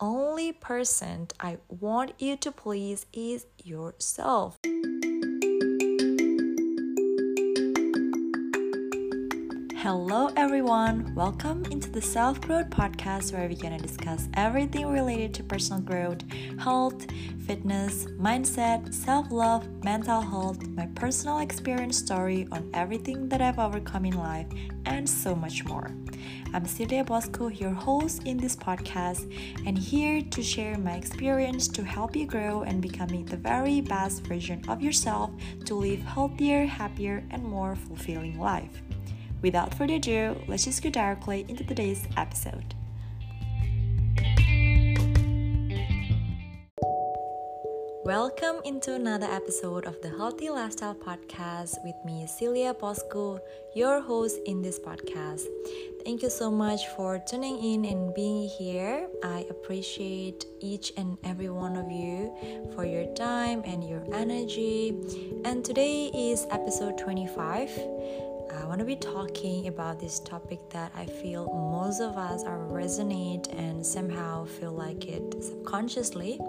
only person I want you to please is yourself. Hello, everyone. Welcome into the Self Growth Podcast, where we're going to discuss everything related to personal growth, health, fitness, mindset, self love, mental health, my personal experience story on everything that I've overcome in life, and so much more. I'm Celia Bosco, your host in this podcast, and here to share my experience to help you grow and becoming the very best version of yourself to live healthier, happier, and more fulfilling life. Without further ado, let's just go directly into today's episode. Welcome into another episode of the Healthy Lifestyle Podcast with me, Celia Bosco, your host in this podcast. Thank you so much for tuning in and being here. I appreciate each and every one of you for your time and your energy. And today is episode 25 I want to be talking about this topic that I feel most of us are resonate and somehow feel like it subconsciously,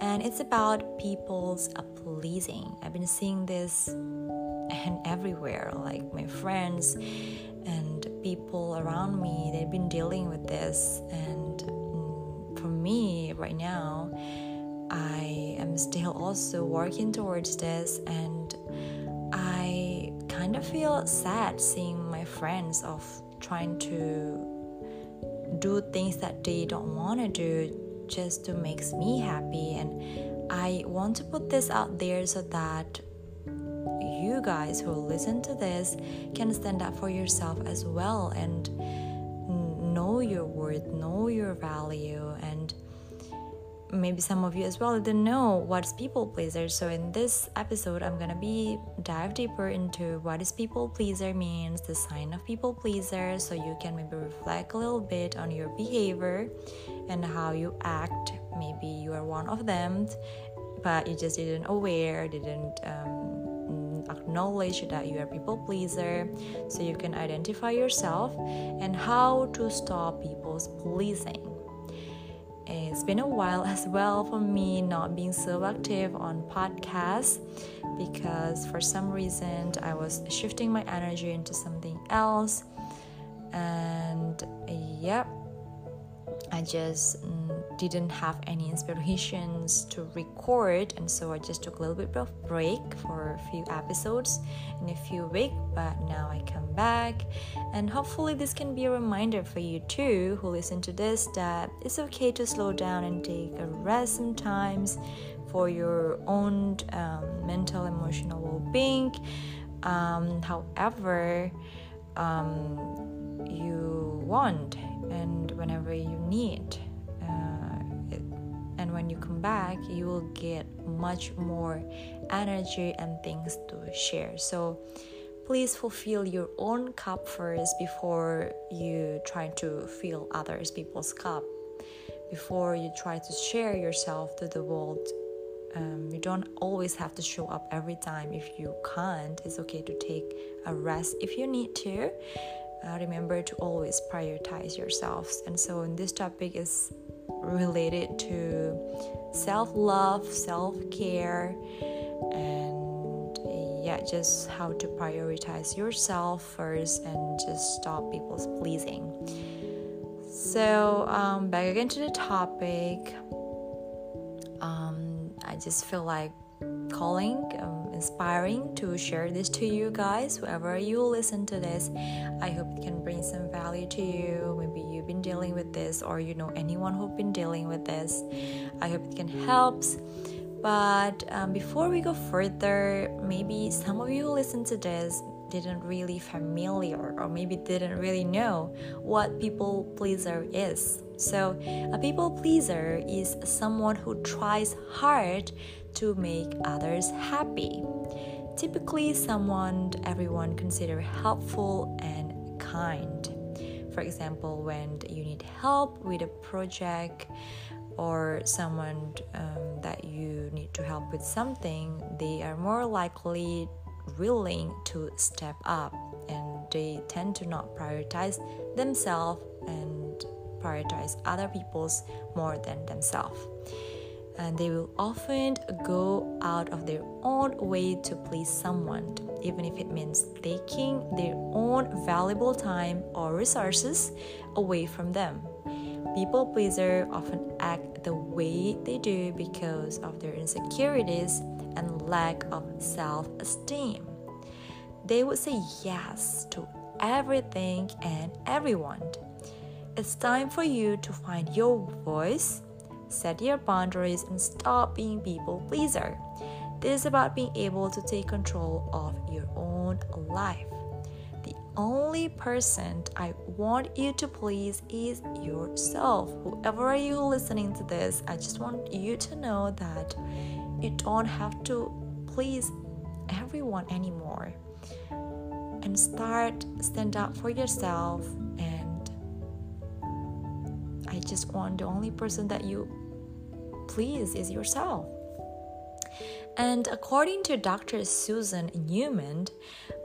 and it's about people's pleasing. I've been seeing this and everywhere, like my friends and people around me. They've been dealing with this, and mm, for me right now, I am still also working towards this and kind of feel sad seeing my friends of trying to do things that they don't want to do just to makes me happy. And I want to put this out there so that you guys who listen to this can stand up for yourself as well and know your worth, know your value and maybe some of you as well didn't know what's people pleaser. So in this episode i'm gonna be dive deeper into what is people pleaser means the sign of people pleaser so you can maybe reflect a little bit on your behavior and how you act. Maybe you are one of them but you just didn't aware didn't um, acknowledge that you are people pleaser. So you can identify yourself and how to stop people's pleasing it's been a while as well for me not being so active on podcasts because for some reason I was shifting my energy into something else. And yep, I just didn't have any inspirations to record, and so I just took a little bit of break for a few episodes in a few weeks. But now I come back, and hopefully this can be a reminder for you too, who listen to this, that it's okay to slow down and take a rest sometimes for your own um, mental emotional well-being. Um, however, um, you want and whenever you need. And when you come back, you will get much more energy and things to share. So please fulfill your own cup first before you try to fill others people's cup. Before you try to share yourself to the world um, you don't always have to show up every time if you can't it's okay to take a rest if you need to uh, remember to always prioritize yourselves and so in this topic is related to self-love self-care and yeah just how to prioritize yourself first and just stop people's pleasing so um, back again to the topic um, i just feel like calling um, inspiring to share this to you guys. Whoever you listen to this, I hope it can bring some value to you. Maybe you've been dealing with this, or you know anyone who've been dealing with this. I hope it can help. But um, before we go further, maybe some of you who listen to this didn't really familiar or maybe didn't really know what people pleaser is. So, a people pleaser is someone who tries hard to make others happy. Typically, someone everyone consider helpful and kind. For example, when you need help with a project or someone um, that you need to help with something, they are more likely willing to step up and they tend to not prioritize themselves and prioritize other people's more than themselves. And they will often go out of their own way to please someone, even if it means taking their own valuable time or resources away from them. People pleasers often act the way they do because of their insecurities and lack of self esteem. They would say yes to everything and everyone. It's time for you to find your voice, set your boundaries, and stop being people pleaser. This is about being able to take control of your own life. The only person I want you to please is yourself. Whoever are you listening to this, I just want you to know that you don't have to please everyone anymore and start stand up for yourself and i just want the only person that you please is yourself and according to Dr. Susan Newman,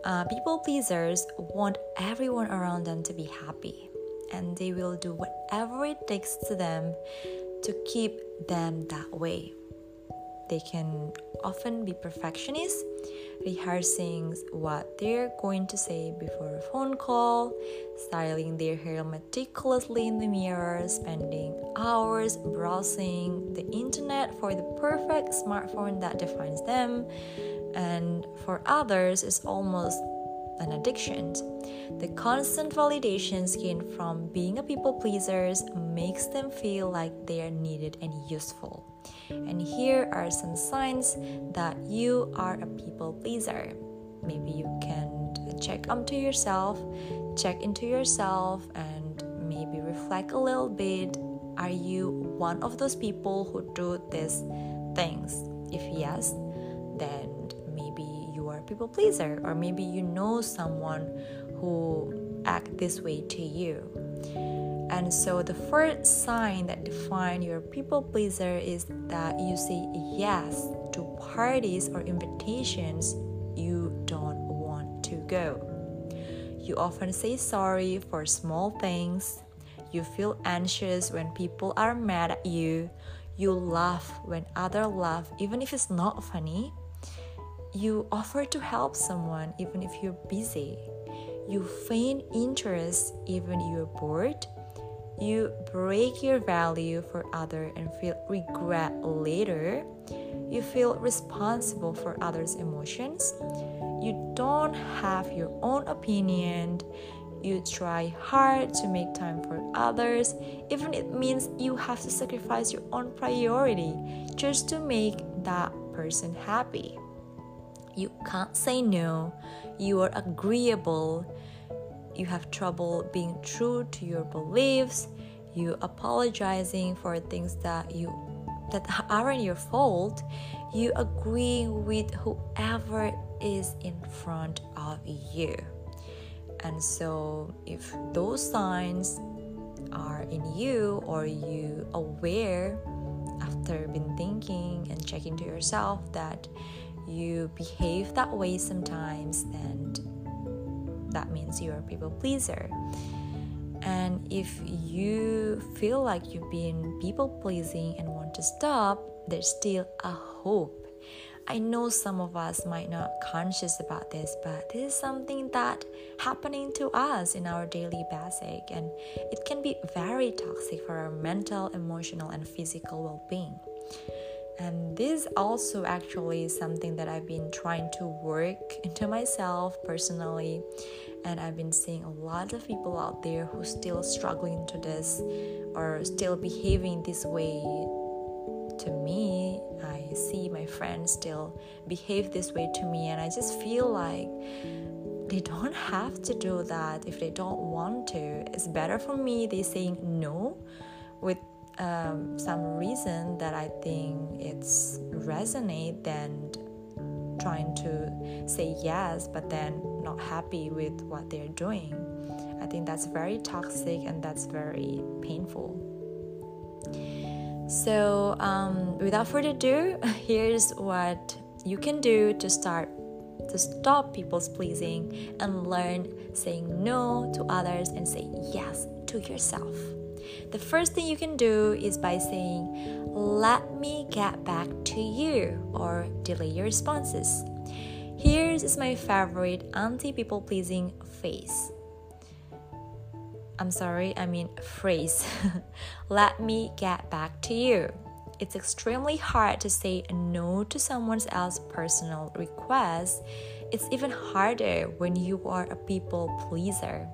uh, people pleasers want everyone around them to be happy, and they will do whatever it takes to them to keep them that way. They can often be perfectionists, rehearsing what they're going to say before a phone call, styling their hair meticulously in the mirror, spending hours browsing the internet for the perfect smartphone that defines them, and for others, it's almost an addiction. The constant validation gained from being a people pleaser makes them feel like they are needed and useful. And here are some signs that you are a people pleaser. Maybe you can check onto yourself, check into yourself, and maybe reflect a little bit. Are you one of those people who do these things? If yes, then people pleaser, or maybe you know someone who act this way to you. And so the first sign that define your people pleaser is that you say yes to parties or invitations you don't want to go. You often say sorry for small things. You feel anxious when people are mad at you. You laugh when others laugh, even if it's not funny. You offer to help someone even if you're busy. You feign interest even you're bored you break your value for others and feel regret later. You feel responsible for others' emotions. You don't have your own opinion. You try hard to make time for others, even it means you have to sacrifice your own priority just to make that person happy. You can't say no. You are agreeable you have trouble being true to your beliefs, you apologizing for things that you that aren't your fault, you agree with whoever is in front of you. And so if those signs are in you or you aware after been thinking and checking to yourself that you behave that way sometimes and that means you're a people pleaser. And if you feel like you've been people pleasing and want to stop, there's still a hope. I know some of us might not conscious about this, but this is something that happening to us in our daily basic and it can be very toxic for our mental, emotional and physical well-being. And this also actually is something that I've been trying to work into myself personally. And I've been seeing a lot of people out there who still struggling to this or still behaving this way to me. I see my friends still behave this way to me, and I just feel like they don't have to do that if they don't want to. It's better for me they saying no with um, some reason that I think it's resonate than trying to say yes but then not happy with what they're doing. I think that's very toxic and that's very painful. So, um, without further ado, here's what you can do to start to stop people's pleasing and learn saying no to others and say yes to yourself. The first thing you can do is by saying, Let me get back to you, or delay your responses. Here's is my favorite anti people pleasing face. I'm sorry, I mean phrase. Let me get back to you. It's extremely hard to say no to someone else's personal request. It's even harder when you are a people pleaser.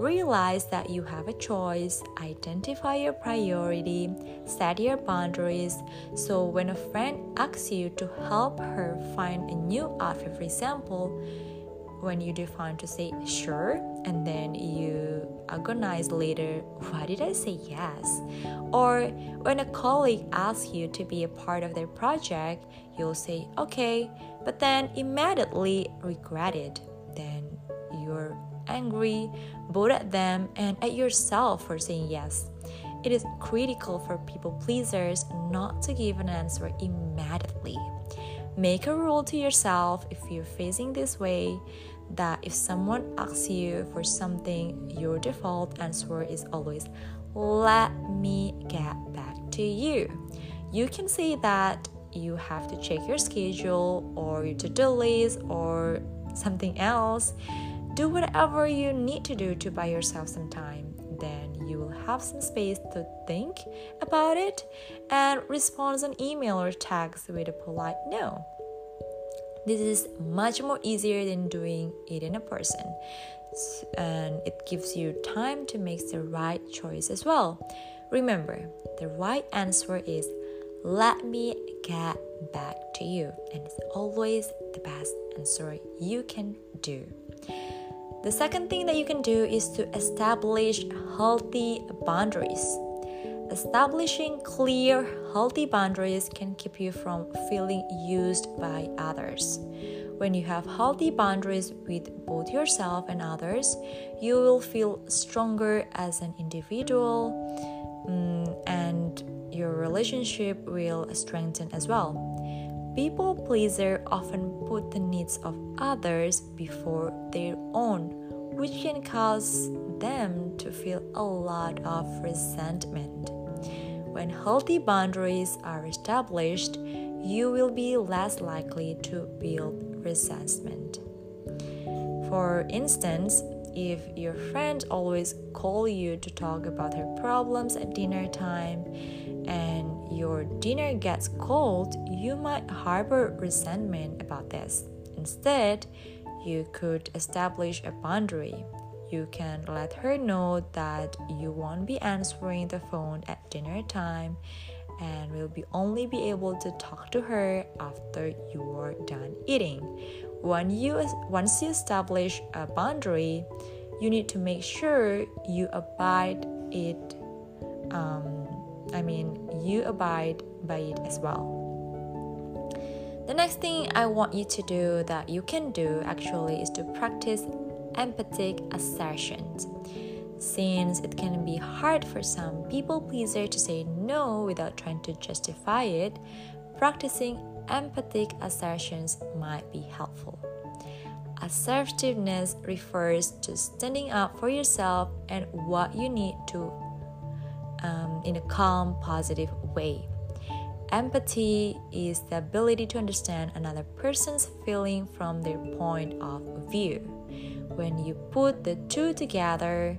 Realize that you have a choice, identify your priority, set your boundaries. So, when a friend asks you to help her find a new outfit, for example, when you define to say sure and then you agonize later, why did I say yes? Or when a colleague asks you to be a part of their project, you'll say okay, but then immediately regret it. Then you're angry both at them and at yourself for saying yes. It is critical for people pleasers not to give an answer immediately. Make a rule to yourself if you're facing this way that if someone asks you for something, your default answer is always, let me get back to you. You can say that you have to check your schedule or your to do list or something else. Do whatever you need to do to buy yourself some time. Then you will have some space to think about it and respond an email or text with a polite no. This is much more easier than doing it in a person. And it gives you time to make the right choice as well. Remember, the right answer is let me get back to you. And it's always the best answer you can do. The second thing that you can do is to establish healthy boundaries. Establishing clear, healthy boundaries can keep you from feeling used by others. When you have healthy boundaries with both yourself and others, you will feel stronger as an individual um, and your relationship will strengthen as well. People pleaser often put the needs of others before their own, which can cause them to feel a lot of resentment. When healthy boundaries are established, you will be less likely to build resentment. For instance, if your friend always call you to talk about her problems at dinner time and your dinner gets cold, you might harbor resentment about this. Instead, you could establish a boundary you can let her know that you won't be answering the phone at dinner time and will be only be able to talk to her after you are done eating. When you once you establish a boundary, you need to make sure you abide it. Um, I mean, you abide by it as well. The next thing I want you to do that you can do actually is to practice empathic assertions. Since it can be hard for some people pleaser to say no without trying to justify it, practicing empathic assertions might be helpful. Assertiveness refers to standing up for yourself and what you need to um, in a calm, positive way. Empathy is the ability to understand another person's feeling from their point of view when you put the two together,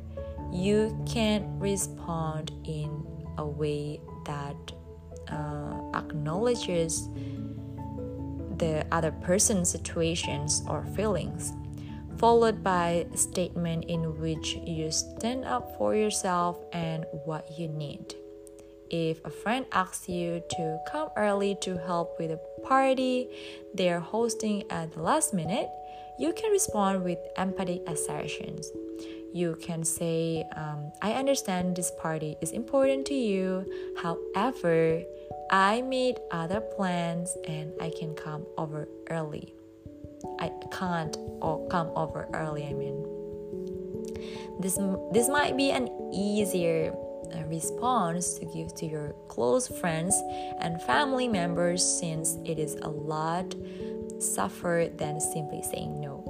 you can respond in a way that uh, acknowledges the other person's situations or feelings, followed by a statement in which you stand up for yourself and what you need. If a friend asks you to come early to help with a party they're hosting at the last minute, you can respond with empathic assertions. You can say, um, I understand this party is important to you. However, I made other plans and I can come over early. I can't or come over early, I mean. This, this might be an easier uh, response to give to your close friends and family members since it is a lot suffer than simply saying no.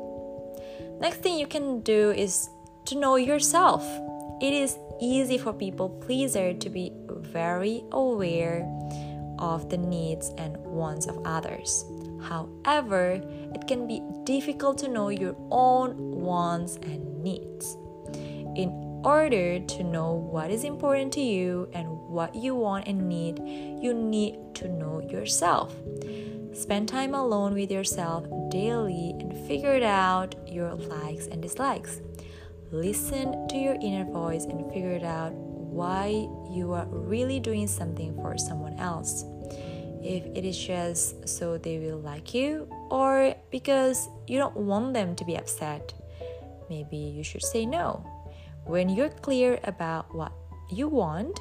Next thing you can do is to know yourself. It is easy for people pleaser to be very aware of the needs and wants of others. However, it can be difficult to know your own wants and needs. In order to know what is important to you and what you want and need, you need to know yourself. Spend time alone with yourself daily and figure out your likes and dislikes. Listen to your inner voice and figure out why you are really doing something for someone else if it is just so they will like you or because you don't want them to be upset. Maybe you should say no. When you're clear about what you want,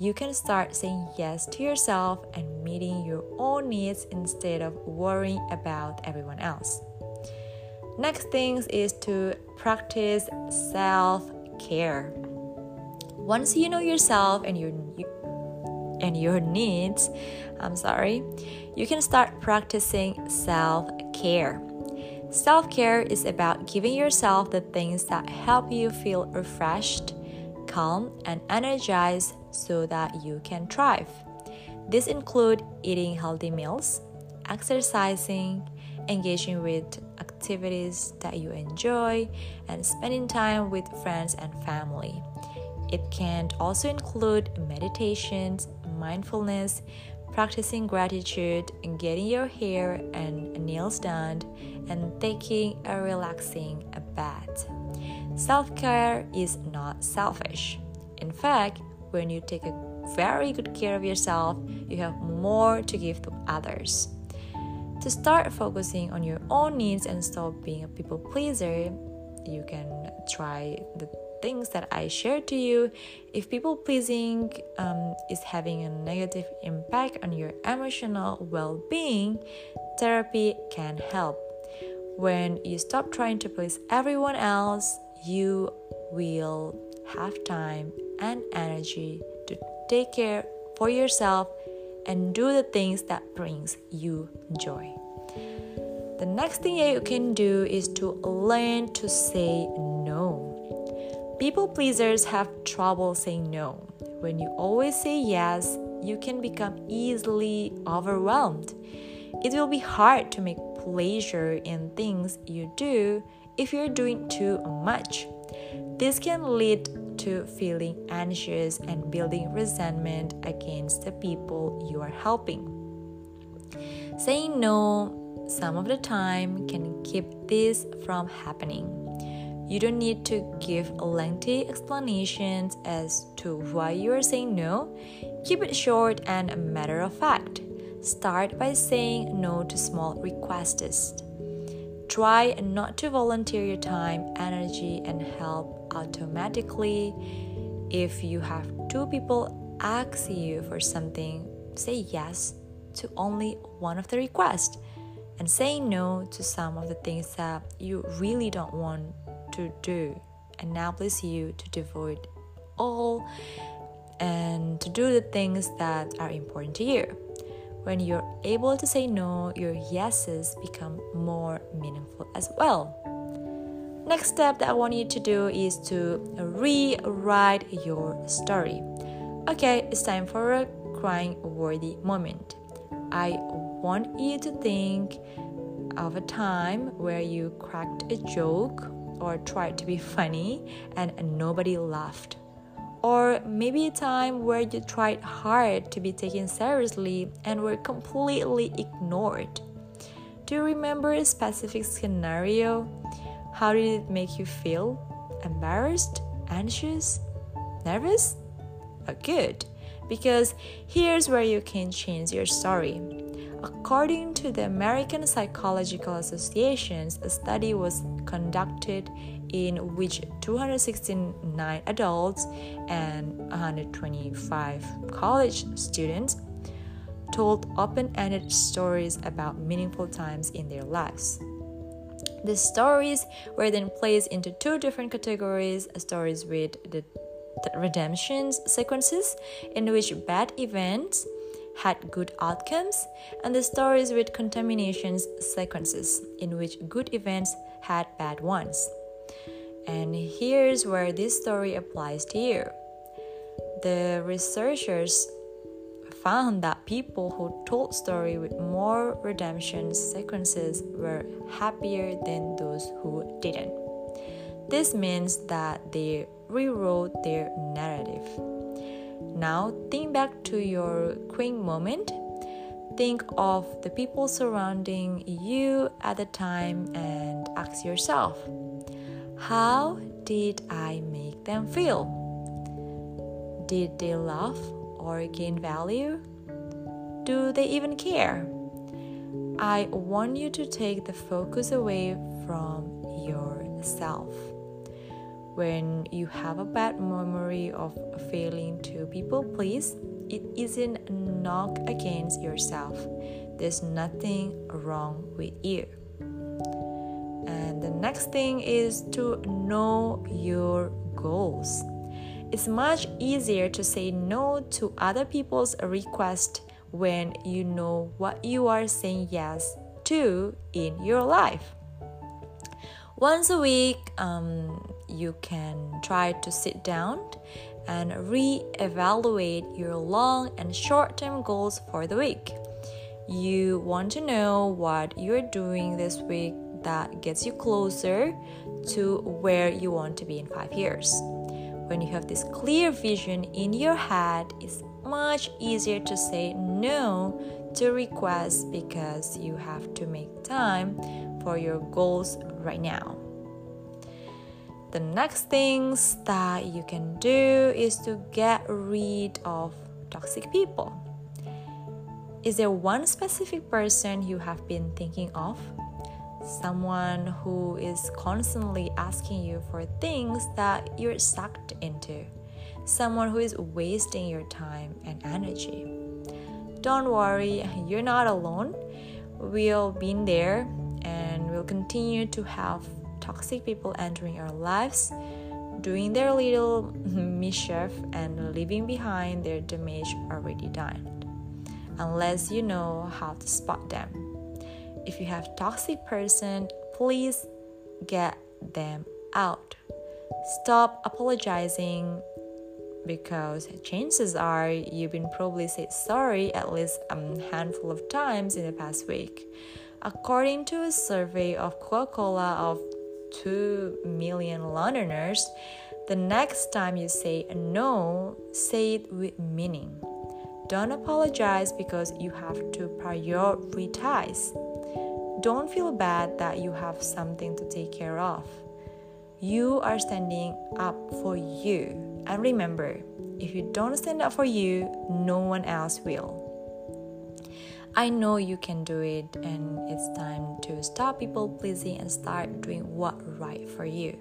you can start saying yes to yourself and meeting your own needs instead of worrying about everyone else. Next thing is to practice self care. Once you know yourself and your and your needs, I'm sorry, you can start practicing self care. Self care is about giving yourself the things that help you feel refreshed, calm, and energized so that you can thrive. These include eating healthy meals, exercising, engaging with activities that you enjoy, and spending time with friends and family. It can also include meditations, mindfulness, practicing gratitude, getting your hair and nails done, and taking a relaxing bath. Self care is not selfish. In fact, when you take a very good care of yourself, you have more to give to others. To start focusing on your own needs and stop being a people pleaser, you can try the things that I shared to you, if people pleasing um, is having a negative impact on your emotional well being, therapy can help. When you stop trying to please everyone else, you will have time and energy to take care for yourself and do the things that brings you joy. The next thing you can do is to learn to say. People pleasers have trouble saying no. When you always say yes, you can become easily overwhelmed. It will be hard to make pleasure in things you do if you're doing too much. This can lead to feeling anxious and building resentment against the people you are helping. Saying no some of the time can keep this from happening. You don't need to give lengthy explanations as to why you are saying no. Keep it short and a matter of fact. Start by saying no to small requests. Try not to volunteer your time, energy, and help automatically. If you have two people ask you for something, say yes to only one of the requests and say no to some of the things that you really don't want to do enables you to devote all and to do the things that are important to you. When you're able to say no, your yeses become more meaningful as well. Next step that I want you to do is to rewrite your story. Okay, it's time for a crying worthy moment. I want you to think of a time where you cracked a joke or tried to be funny and nobody laughed. Or maybe a time where you tried hard to be taken seriously and were completely ignored. Do you remember a specific scenario? How did it make you feel? Embarrassed? Anxious? Nervous? Oh, good, because here's where you can change your story. According to the American Psychological Association, a study was conducted in which 269 adults and 125 college students told open ended stories about meaningful times in their lives. The stories were then placed into two different categories stories with the redemption sequences, in which bad events had good outcomes, and the stories with contaminations sequences, in which good events had bad ones. And here's where this story applies to you. The researchers found that people who told story with more redemption sequences were happier than those who didn't. This means that they rewrote their narrative. Now think back to your queen moment. Think of the people surrounding you at the time and ask yourself, how did I make them feel? Did they laugh or gain value? Do they even care? I want you to take the focus away from yourself. When you have a bad memory of failing to people please, it isn't a knock against yourself. There's nothing wrong with you. And the next thing is to know your goals. It's much easier to say no to other people's request when you know what you are saying yes to in your life. Once a week, um, you can try to sit down and re-evaluate your long and short-term goals for the week. You want to know what you're doing this week that gets you closer to where you want to be in 5 years. When you have this clear vision in your head, it's much easier to say no to requests because you have to make time for your goals right now. The next things that you can do is to get rid of toxic people. Is there one specific person you have been thinking of? Someone who is constantly asking you for things that you're sucked into. Someone who is wasting your time and energy. Don't worry, you're not alone. We'll been there and we'll continue to have toxic people entering our lives, doing their little mischief, and leaving behind their damage already done, unless you know how to spot them. If you have toxic person, please get them out. Stop apologizing because chances are you've been probably said sorry at least a handful of times in the past week. According to a survey of Coca-Cola of 2 million Londoners, the next time you say no, say it with meaning. Don't apologize because you have to prioritize. Don't feel bad that you have something to take care of. You are standing up for you. And remember, if you don't stand up for you, no one else will. I know you can do it, and it's time to stop people pleasing and start doing what right for you.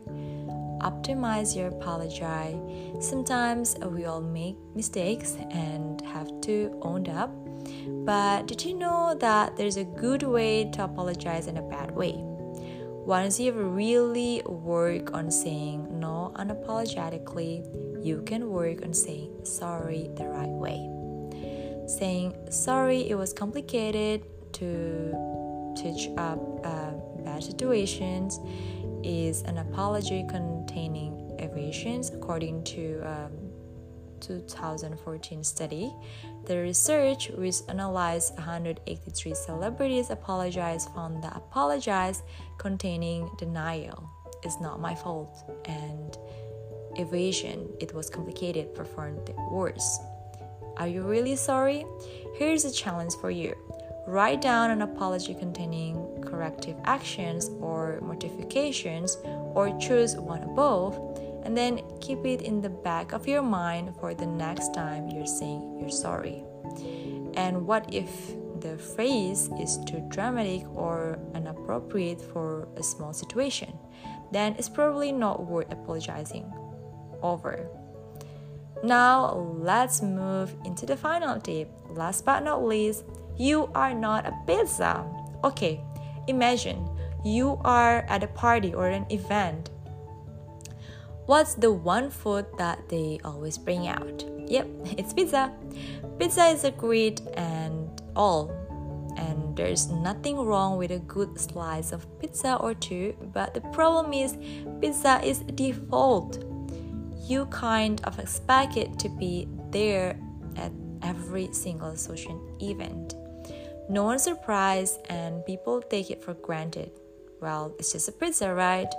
Optimize your apology. Sometimes we all make mistakes and have to own up. But did you know that there's a good way to apologize and a bad way? Once you've really worked on saying no unapologetically, you can work on saying sorry the right way saying sorry it was complicated to teach up uh, bad situations is an apology containing evasions according to um, 2014 study. The research which analyzed 183 celebrities apologize found that apologize containing denial is not my fault and evasion it was complicated performed worse are you really sorry? Here's a challenge for you. Write down an apology containing corrective actions or mortifications, or choose one above, and then keep it in the back of your mind for the next time you're saying you're sorry. And what if the phrase is too dramatic or inappropriate for a small situation? Then it's probably not worth apologizing over. Now, let's move into the final tip. Last but not least, you are not a pizza. Okay, imagine you are at a party or an event. What's the one food that they always bring out? Yep, it's pizza. Pizza is a great and all, and there's nothing wrong with a good slice of pizza or two, but the problem is pizza is default you kind of expect it to be there at every single social event. No one's surprised and people take it for granted. Well, it's just a pizza, right?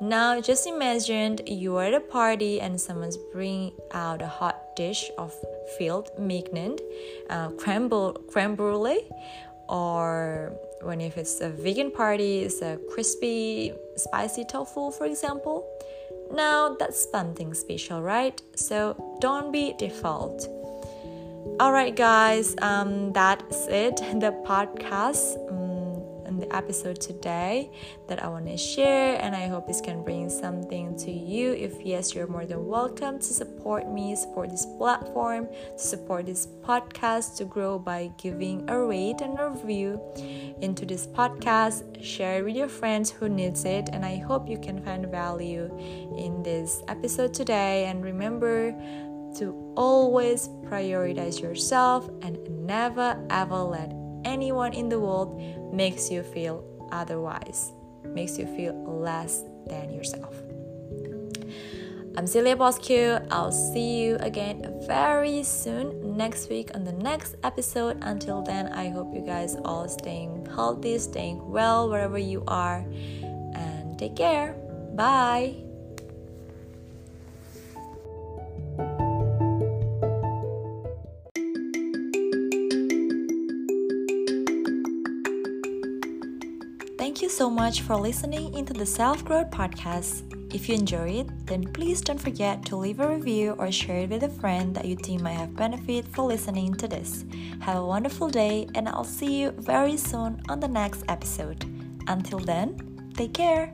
Now, just imagine you are at a party and someone's bringing out a hot dish of filet mignon, uh, creme, creme brulee, or when if it's a vegan party, it's a crispy, spicy tofu, for example. Now that's something special, right? So don't be default. All right, guys, um, that's it. The podcast. Um, the episode today that I want to share, and I hope this can bring something to you. If yes, you're more than welcome to support me, support this platform, to support this podcast to grow by giving a rate and a review into this podcast. Share with your friends who needs it, and I hope you can find value in this episode today. And remember to always prioritize yourself and never ever let anyone in the world makes you feel otherwise, makes you feel less than yourself. I'm Celia Bosco. I'll see you again very soon next week on the next episode. Until then, I hope you guys all staying healthy, staying well wherever you are, and take care. Bye. So much for listening into the Self Growth Podcast. If you enjoy it, then please don't forget to leave a review or share it with a friend that you think might have benefit for listening to this. Have a wonderful day, and I'll see you very soon on the next episode. Until then, take care.